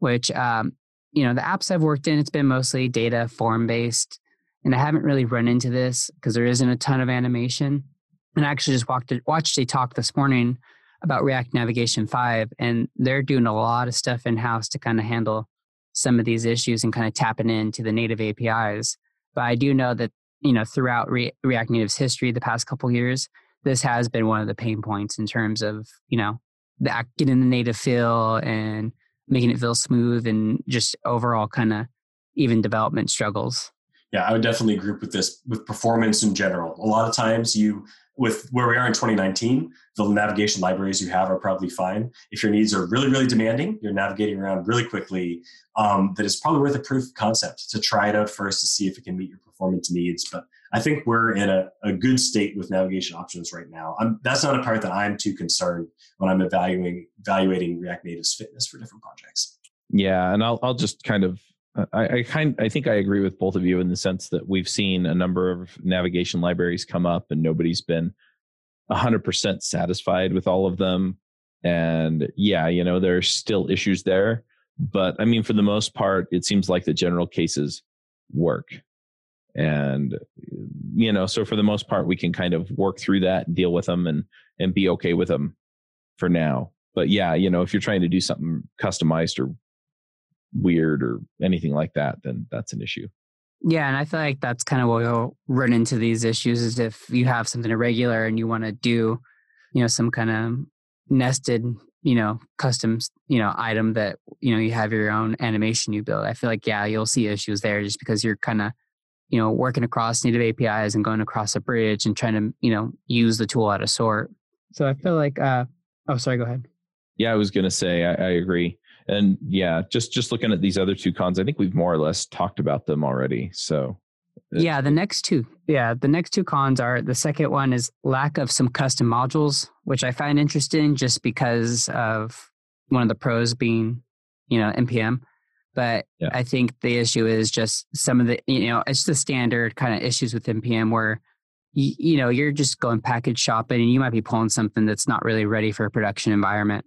which um, you know, the apps I've worked in, it's been mostly data form based. And I haven't really run into this because there isn't a ton of animation. And I actually just walked, watched a talk this morning about React Navigation 5, and they're doing a lot of stuff in house to kind of handle some of these issues and kind of tapping into the native APIs. But I do know that you know throughout Re- React Native's history the past couple years, this has been one of the pain points in terms of you know the getting the native feel and making it feel smooth and just overall kind of even development struggles. Yeah, I would definitely group with this with performance in general. A lot of times you with where we are in 2019, the navigation libraries you have are probably fine. If your needs are really, really demanding, you're navigating around really quickly, um, that it's probably worth a proof of concept to try it out first to see if it can meet your performance needs. But I think we're in a, a good state with navigation options right now. I'm, that's not a part that I'm too concerned when I'm evaluating evaluating React Native's fitness for different projects. Yeah, and I'll I'll just kind of I, I, kind I think I agree with both of you in the sense that we've seen a number of navigation libraries come up and nobody's been 100% satisfied with all of them and yeah you know there's still issues there but i mean for the most part it seems like the general cases work and you know so for the most part we can kind of work through that and deal with them and and be okay with them for now but yeah you know if you're trying to do something customized or weird or anything like that, then that's an issue. Yeah, and I feel like that's kind of what we'll run into these issues is if you have something irregular and you want to do, you know, some kind of nested, you know, custom, you know, item that, you know, you have your own animation you build. I feel like, yeah, you'll see issues there just because you're kind of, you know, working across native APIs and going across a bridge and trying to, you know, use the tool out of sort. So I feel like, uh, oh, sorry, go ahead. Yeah, I was going to say, I, I agree and yeah just just looking at these other two cons i think we've more or less talked about them already so yeah the next two yeah the next two cons are the second one is lack of some custom modules which i find interesting just because of one of the pros being you know npm but yeah. i think the issue is just some of the you know it's the standard kind of issues with npm where you, you know you're just going package shopping and you might be pulling something that's not really ready for a production environment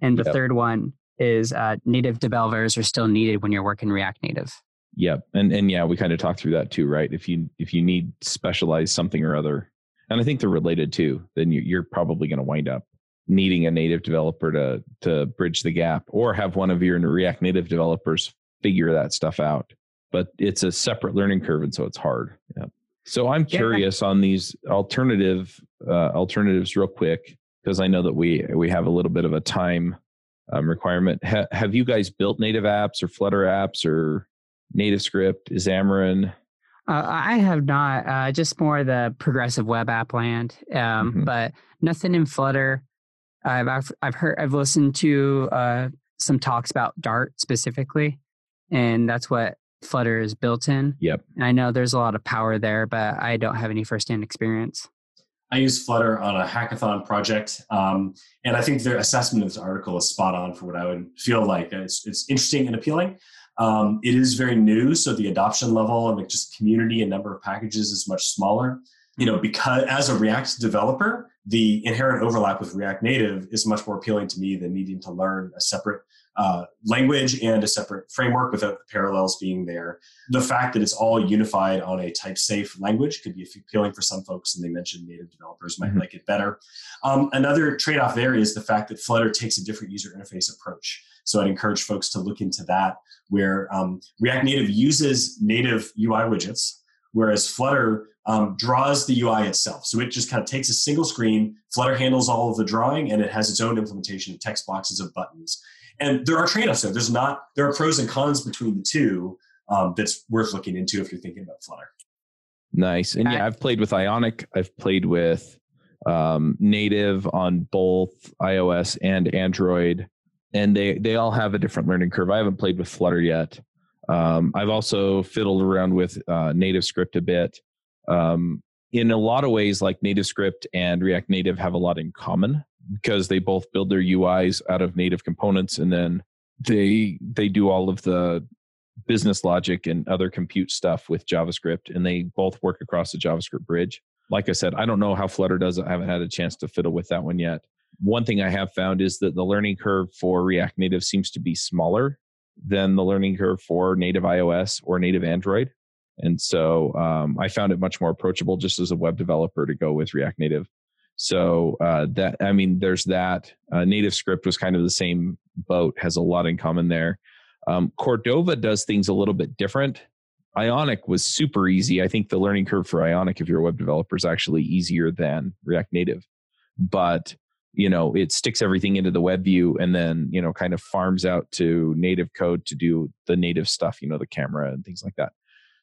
and the yep. third one is uh, native developers are still needed when you're working React Native. Yep, and and yeah, we kind of talked through that too, right? If you if you need specialized something or other, and I think they're related too, then you, you're probably going to wind up needing a native developer to to bridge the gap, or have one of your React Native developers figure that stuff out. But it's a separate learning curve, and so it's hard. Yeah. So I'm curious yeah. on these alternative uh, alternatives, real quick, because I know that we we have a little bit of a time um, requirement. Ha- have you guys built native apps or Flutter apps or native script? Is Xamarin? Uh, I have not. Uh, just more the progressive web app land, um, mm-hmm. but nothing in Flutter. I've, I've, I've heard I've listened to uh, some talks about Dart specifically, and that's what Flutter is built in. Yep. And I know there's a lot of power there, but I don't have any firsthand experience. I use Flutter on a hackathon project, um, and I think their assessment of this article is spot on for what I would feel like. It's, it's interesting and appealing. Um, it is very new, so the adoption level and like just community and number of packages is much smaller. You know, because as a React developer, the inherent overlap with React Native is much more appealing to me than needing to learn a separate uh, language and a separate framework without the parallels being there. The fact that it's all unified on a type safe language could be appealing for some folks, and they mentioned native developers might mm-hmm. like it better. Um, another trade off there is the fact that Flutter takes a different user interface approach. So I'd encourage folks to look into that, where um, React Native uses native UI widgets, whereas Flutter um, draws the UI itself. So it just kind of takes a single screen, Flutter handles all of the drawing, and it has its own implementation of text boxes of buttons. And there are trade-offs there. There's not there are pros and cons between the two um, that's worth looking into if you're thinking about Flutter. Nice. And yeah, I've played with Ionic. I've played with um, native on both iOS and Android, and they they all have a different learning curve. I haven't played with Flutter yet. Um, I've also fiddled around with uh, Native Script a bit. Um, in a lot of ways, like Native Script and React Native have a lot in common because they both build their UIs out of native components and then they they do all of the business logic and other compute stuff with JavaScript and they both work across the JavaScript bridge. Like I said, I don't know how Flutter does it. I haven't had a chance to fiddle with that one yet. One thing I have found is that the learning curve for React Native seems to be smaller than the learning curve for native iOS or native Android. And so um, I found it much more approachable just as a web developer to go with React Native. So uh, that I mean, there's that. Uh, Native Script was kind of the same boat, has a lot in common there. Um, Cordova does things a little bit different. Ionic was super easy. I think the learning curve for Ionic, if you're a web developer, is actually easier than React Native. But you know, it sticks everything into the web view and then you know kind of farms out to native code to do the native stuff. You know, the camera and things like that.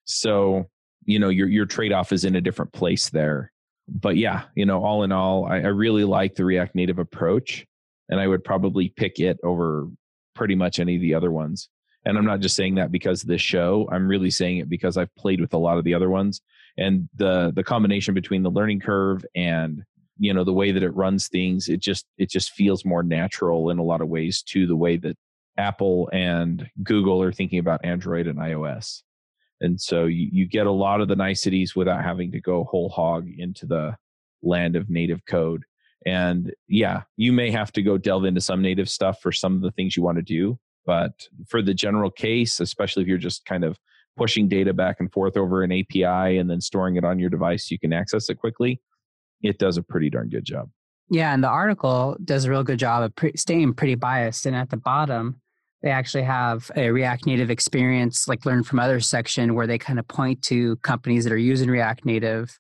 So you know your your trade off is in a different place there. But yeah, you know, all in all, I, I really like the React Native approach, and I would probably pick it over pretty much any of the other ones. And I'm not just saying that because of this show. I'm really saying it because I've played with a lot of the other ones and the the combination between the learning curve and you know the way that it runs things it just it just feels more natural in a lot of ways to the way that apple and google are thinking about android and ios and so you, you get a lot of the niceties without having to go whole hog into the land of native code and yeah you may have to go delve into some native stuff for some of the things you want to do but for the general case, especially if you're just kind of pushing data back and forth over an API and then storing it on your device, you can access it quickly. It does a pretty darn good job. Yeah, and the article does a real good job of pre- staying pretty biased. And at the bottom, they actually have a React Native experience, like learn from others section, where they kind of point to companies that are using React Native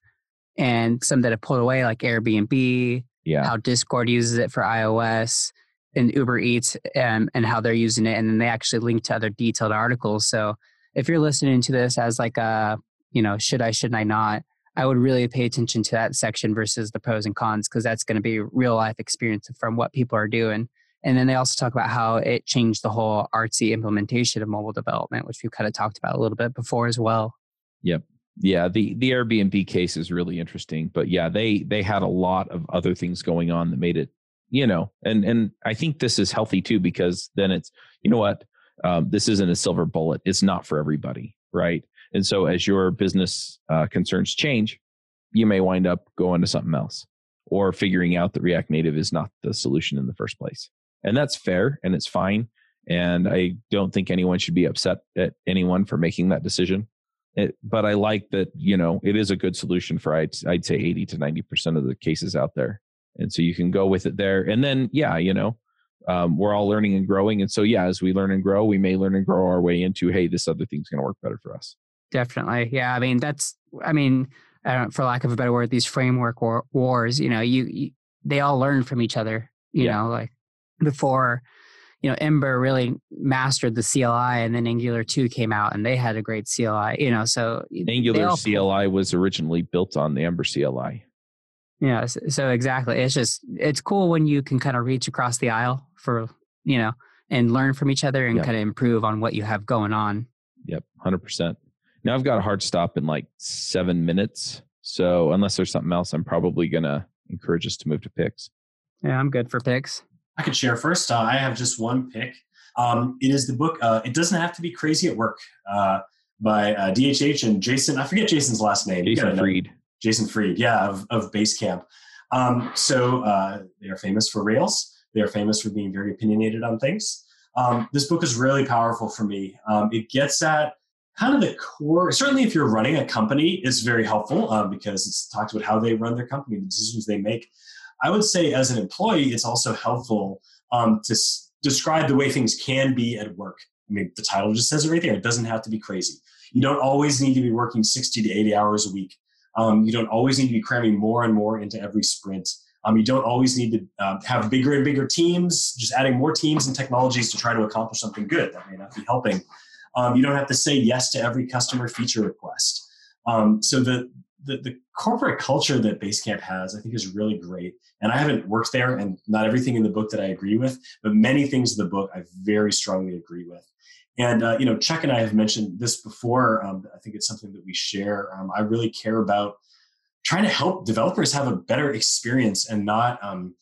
and some that have pulled away, like Airbnb, yeah. how Discord uses it for iOS, and Uber Eats and, and how they're using it. And then they actually link to other detailed articles. So if you're listening to this as like a, you know, should I, shouldn't I not, I would really pay attention to that section versus the pros and cons because that's going to be real life experience from what people are doing. And then they also talk about how it changed the whole artsy implementation of mobile development, which we kind of talked about a little bit before as well. Yep. Yeah, the the Airbnb case is really interesting, but yeah, they they had a lot of other things going on that made it you know and and i think this is healthy too because then it's you know what um, this isn't a silver bullet it's not for everybody right and so as your business uh, concerns change you may wind up going to something else or figuring out that react native is not the solution in the first place. And that's fair and it's fine. And i don't think anyone should be upset at anyone for making that decision. It, but i like that you know it is a good solution for I'd, I'd say 80 to 90 percent of the cases out there. And so you can go with it there. And then yeah you know um, we're all learning and growing. And so yeah as we learn and grow we may learn and grow our way into hey this other thing's going to work better for us definitely yeah i mean that's i mean I for lack of a better word these framework war- wars you know you, you, they all learn from each other you yeah. know like before you know ember really mastered the cli and then angular 2 came out and they had a great cli you know so angular cli was originally built on the ember cli yeah, so, so exactly. It's just it's cool when you can kind of reach across the aisle for you know and learn from each other and yep. kind of improve on what you have going on. Yep, hundred percent. Now I've got a hard stop in like seven minutes, so unless there's something else, I'm probably gonna encourage us to move to picks. Yeah, I'm good for picks. I could share first. Uh, I have just one pick. Um, it is the book. Uh, it doesn't have to be crazy at work. Uh, by uh, DHH and Jason. I forget Jason's last name. Jason Fried. Jason Fried, yeah, of, of Basecamp. Um, so uh, they are famous for Rails. They are famous for being very opinionated on things. Um, this book is really powerful for me. Um, it gets at kind of the core. Certainly, if you're running a company, it's very helpful uh, because it talks about how they run their company, the decisions they make. I would say, as an employee, it's also helpful um, to s- describe the way things can be at work. I mean, the title just says it right there. It doesn't have to be crazy. You don't always need to be working 60 to 80 hours a week. Um, you don't always need to be cramming more and more into every sprint. Um, you don't always need to uh, have bigger and bigger teams, just adding more teams and technologies to try to accomplish something good. That may not be helping. Um, you don't have to say yes to every customer feature request. Um, so the, the, the corporate culture that Basecamp has, I think, is really great. And I haven't worked there, and not everything in the book that I agree with, but many things in the book I very strongly agree with. And uh, you know, Chuck and I have mentioned this before. Um, I think it's something that we share. Um, I really care about trying to help developers have a better experience and not, um,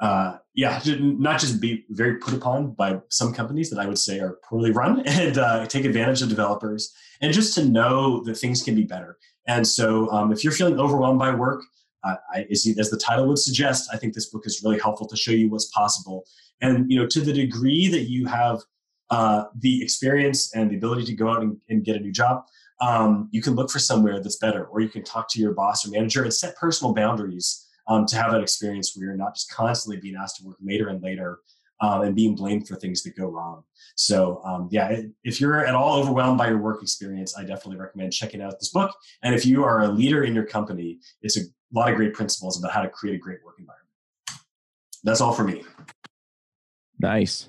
uh, yeah, not just be very put upon by some companies that I would say are poorly run and uh, take advantage of developers, and just to know that things can be better. And so, um, if you're feeling overwhelmed by work, uh, I, as, the title would suggest, I think this book is really helpful to show you what's possible. And you know, to the degree that you have uh, the experience and the ability to go out and, and get a new job, um, you can look for somewhere that's better, or you can talk to your boss or manager and set personal boundaries um, to have that experience where you're not just constantly being asked to work later and later. um, and being blamed for things that go wrong. So, um, yeah, if you're at all overwhelmed by your work experience, I definitely recommend checking out this book. And if you are a leader in your company, it's a lot of great principles about how to create a great work environment. That's all for me. Nice.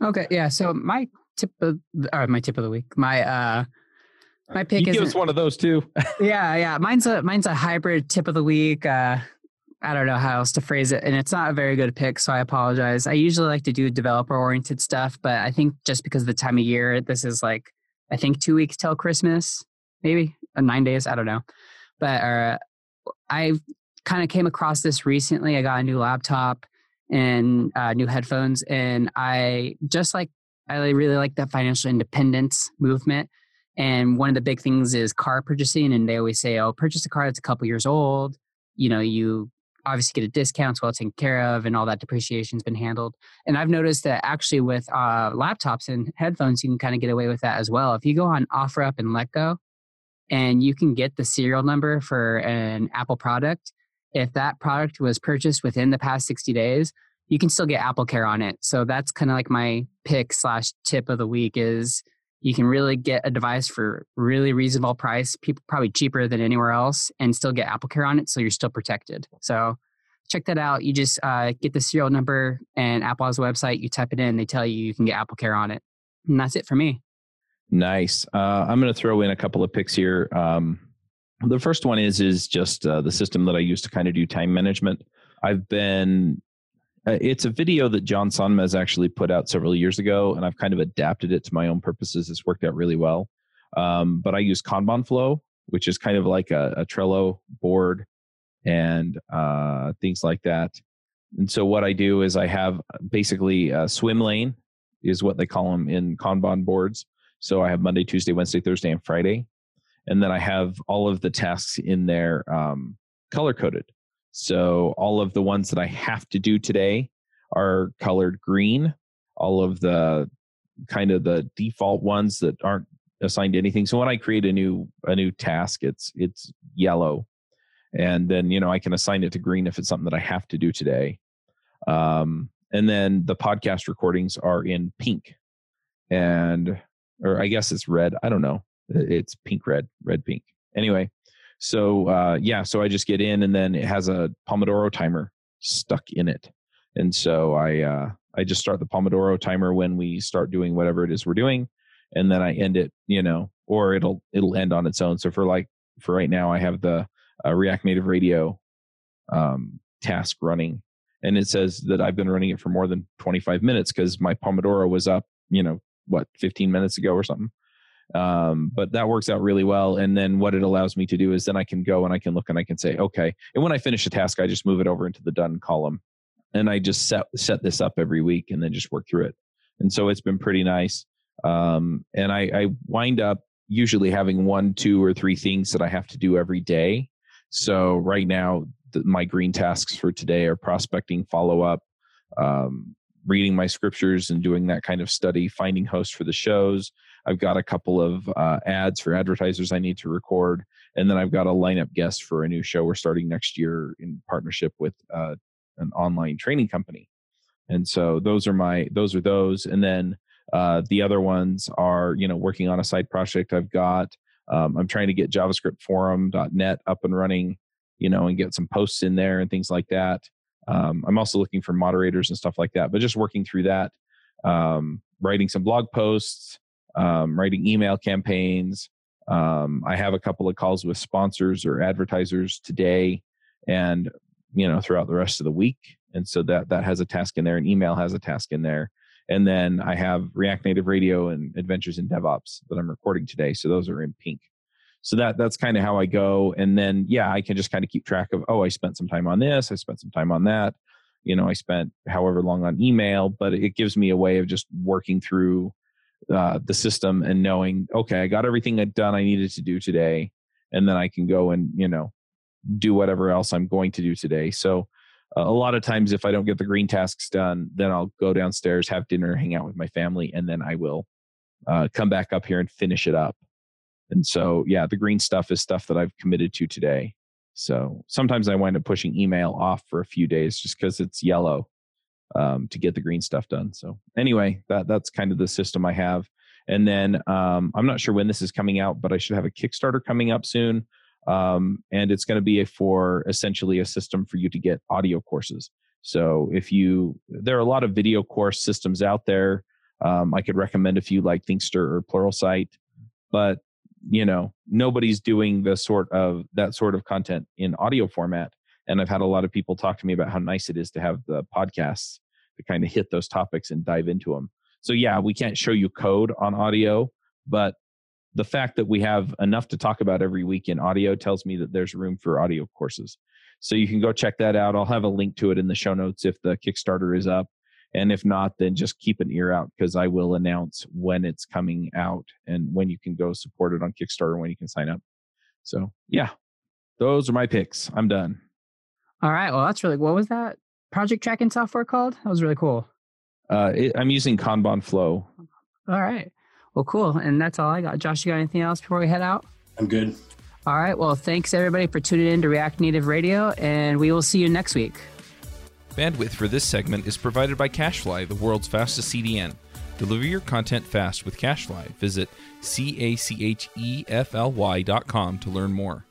Okay, yeah. So my tip of uh, my tip of the week, my uh, my pick is give one of those too. yeah, yeah. Mine's a mine's a hybrid tip of the week. Uh, I don't know how else to phrase it, and it's not a very good pick, so I apologize. I usually like to do developer oriented stuff, but I think just because of the time of year, this is like I think two weeks till Christmas, maybe uh, nine days. I don't know, but uh, I kind of came across this recently. I got a new laptop and uh, new headphones, and I just like I really like that financial independence movement. And one of the big things is car purchasing, and they always say, "Oh, purchase a car that's a couple years old." You know, you obviously get a discount, it's well taken care of, and all that depreciation's been handled. And I've noticed that actually with uh, laptops and headphones, you can kind of get away with that as well. If you go on OfferUp and Letgo, and you can get the serial number for an Apple product, if that product was purchased within the past 60 days, you can still get Apple Care on it. So that's kind of like my pick slash tip of the week is you can really get a device for really reasonable price, people probably cheaper than anywhere else, and still get Apple Care on it, so you're still protected. So check that out. You just uh, get the serial number and Apple's website. You type it in, they tell you you can get Apple Care on it, and that's it for me. Nice. Uh, I'm going to throw in a couple of picks here. Um, the first one is is just uh, the system that I use to kind of do time management. I've been it's a video that John Sonmez actually put out several years ago, and I've kind of adapted it to my own purposes. It's worked out really well. Um, but I use Kanban Flow, which is kind of like a, a Trello board and uh, things like that. And so what I do is I have basically a swim lane is what they call them in Kanban boards. So I have Monday, Tuesday, Wednesday, Thursday, and Friday, and then I have all of the tasks in there um, color coded. So all of the ones that I have to do today are colored green. All of the kind of the default ones that aren't assigned to anything. So when I create a new a new task, it's it's yellow, and then you know I can assign it to green if it's something that I have to do today. Um, and then the podcast recordings are in pink, and or I guess it's red. I don't know. It's pink, red, red, pink. Anyway, so uh, yeah, so I just get in, and then it has a Pomodoro timer stuck in it, and so I uh, I just start the Pomodoro timer when we start doing whatever it is we're doing, and then I end it, you know, or it'll it'll end on its own. So for like for right now, I have the uh, React Native Radio um, task running, and it says that I've been running it for more than 25 minutes because my Pomodoro was up, you know, what 15 minutes ago or something um, but that works out really well. And then what it allows me to do is then i can go and i can look and i can say okay. And when i finish a task i just move it over into the done column. And i just set set this up every week and then just work through it. And so it's been pretty nice. Um, and I, I wind up usually having one two or three things that i have to do every day. So right now the, my green tasks for today are prospecting follow up um, reading my scriptures and doing that kind of study finding hosts for the shows I've got a couple of uh, ads for advertisers I need to record, and then I've got a lineup guest for a new show we're starting next year in partnership with uh, an online training company. And so those are my those are those, and then uh, the other ones are you know working on a side project I've got. Um, I'm trying to get JavaScriptForum.net up and running, you know, and get some posts in there and things like that. Um, I'm also looking for moderators and stuff like that, but just working through that, um, writing some blog posts, um, writing email campaigns. Um, I have a couple of calls with sponsors or advertisers today, and you know throughout the rest of the week. And so that that has a task in there, and email has a task in there. And then I have React Native Radio and Adventures in DevOps that I'm recording today. So those are in pink. So that that's kind of how I go. And then yeah, I can just kind of keep track of oh, I spent some time on this, I spent some time on that. You know, I spent however long on email, but it gives me a way of just working through uh, the system and knowing, okay, I got everything done I needed to do today, and then I can go and you know do whatever else I'm going to do today. So uh, a lot of times, if I don't get the green tasks done, then I'll go downstairs, have dinner, hang out with my family, and then I will uh, come back up here and finish it up. And so, yeah, the green stuff is stuff that I've committed to today. So sometimes I wind up pushing email off for a few days just because it's yellow um, to get the green stuff done. So anyway, that that's kind of the system I have. And then um, I'm not sure when this is coming out, but I should have a Kickstarter coming up soon. Um, and it's going to be a, for essentially a system for you to get audio courses. So if you, there are a lot of video course systems out there. Um, I could recommend a few like Thinkster or Pluralsight, but you know nobody's doing the sort of that sort of content in audio format. And I've had a lot of people talk to me about how nice it is to have the podcasts to kind of hit those topics and dive into them. So yeah, we can't show you code on audio, but the fact that we have enough to talk about every week in audio tells me that there's room for audio courses. So you can go check that out. I'll have a link to it in the show notes if the Kickstarter is up. And if not, then just keep an ear out because I will announce when it's coming out and when you can go support it on Kickstarter, when you can sign up. So, yeah, those are my picks. I'm done. All right. Well, that's really, what was that project tracking software called? That was really cool. Uh, it, I'm using Kanban Flow. All right. Well, cool. And that's all I got. Josh, you got anything else before we head out? I'm good. All right. Well, thanks everybody for tuning in to React Native Radio, and we will see you next week. Bandwidth for this segment is provided by CacheFly, the world's fastest CDN. Deliver your content fast with CacheFly. Visit C A C H E F L Y dot com to learn more.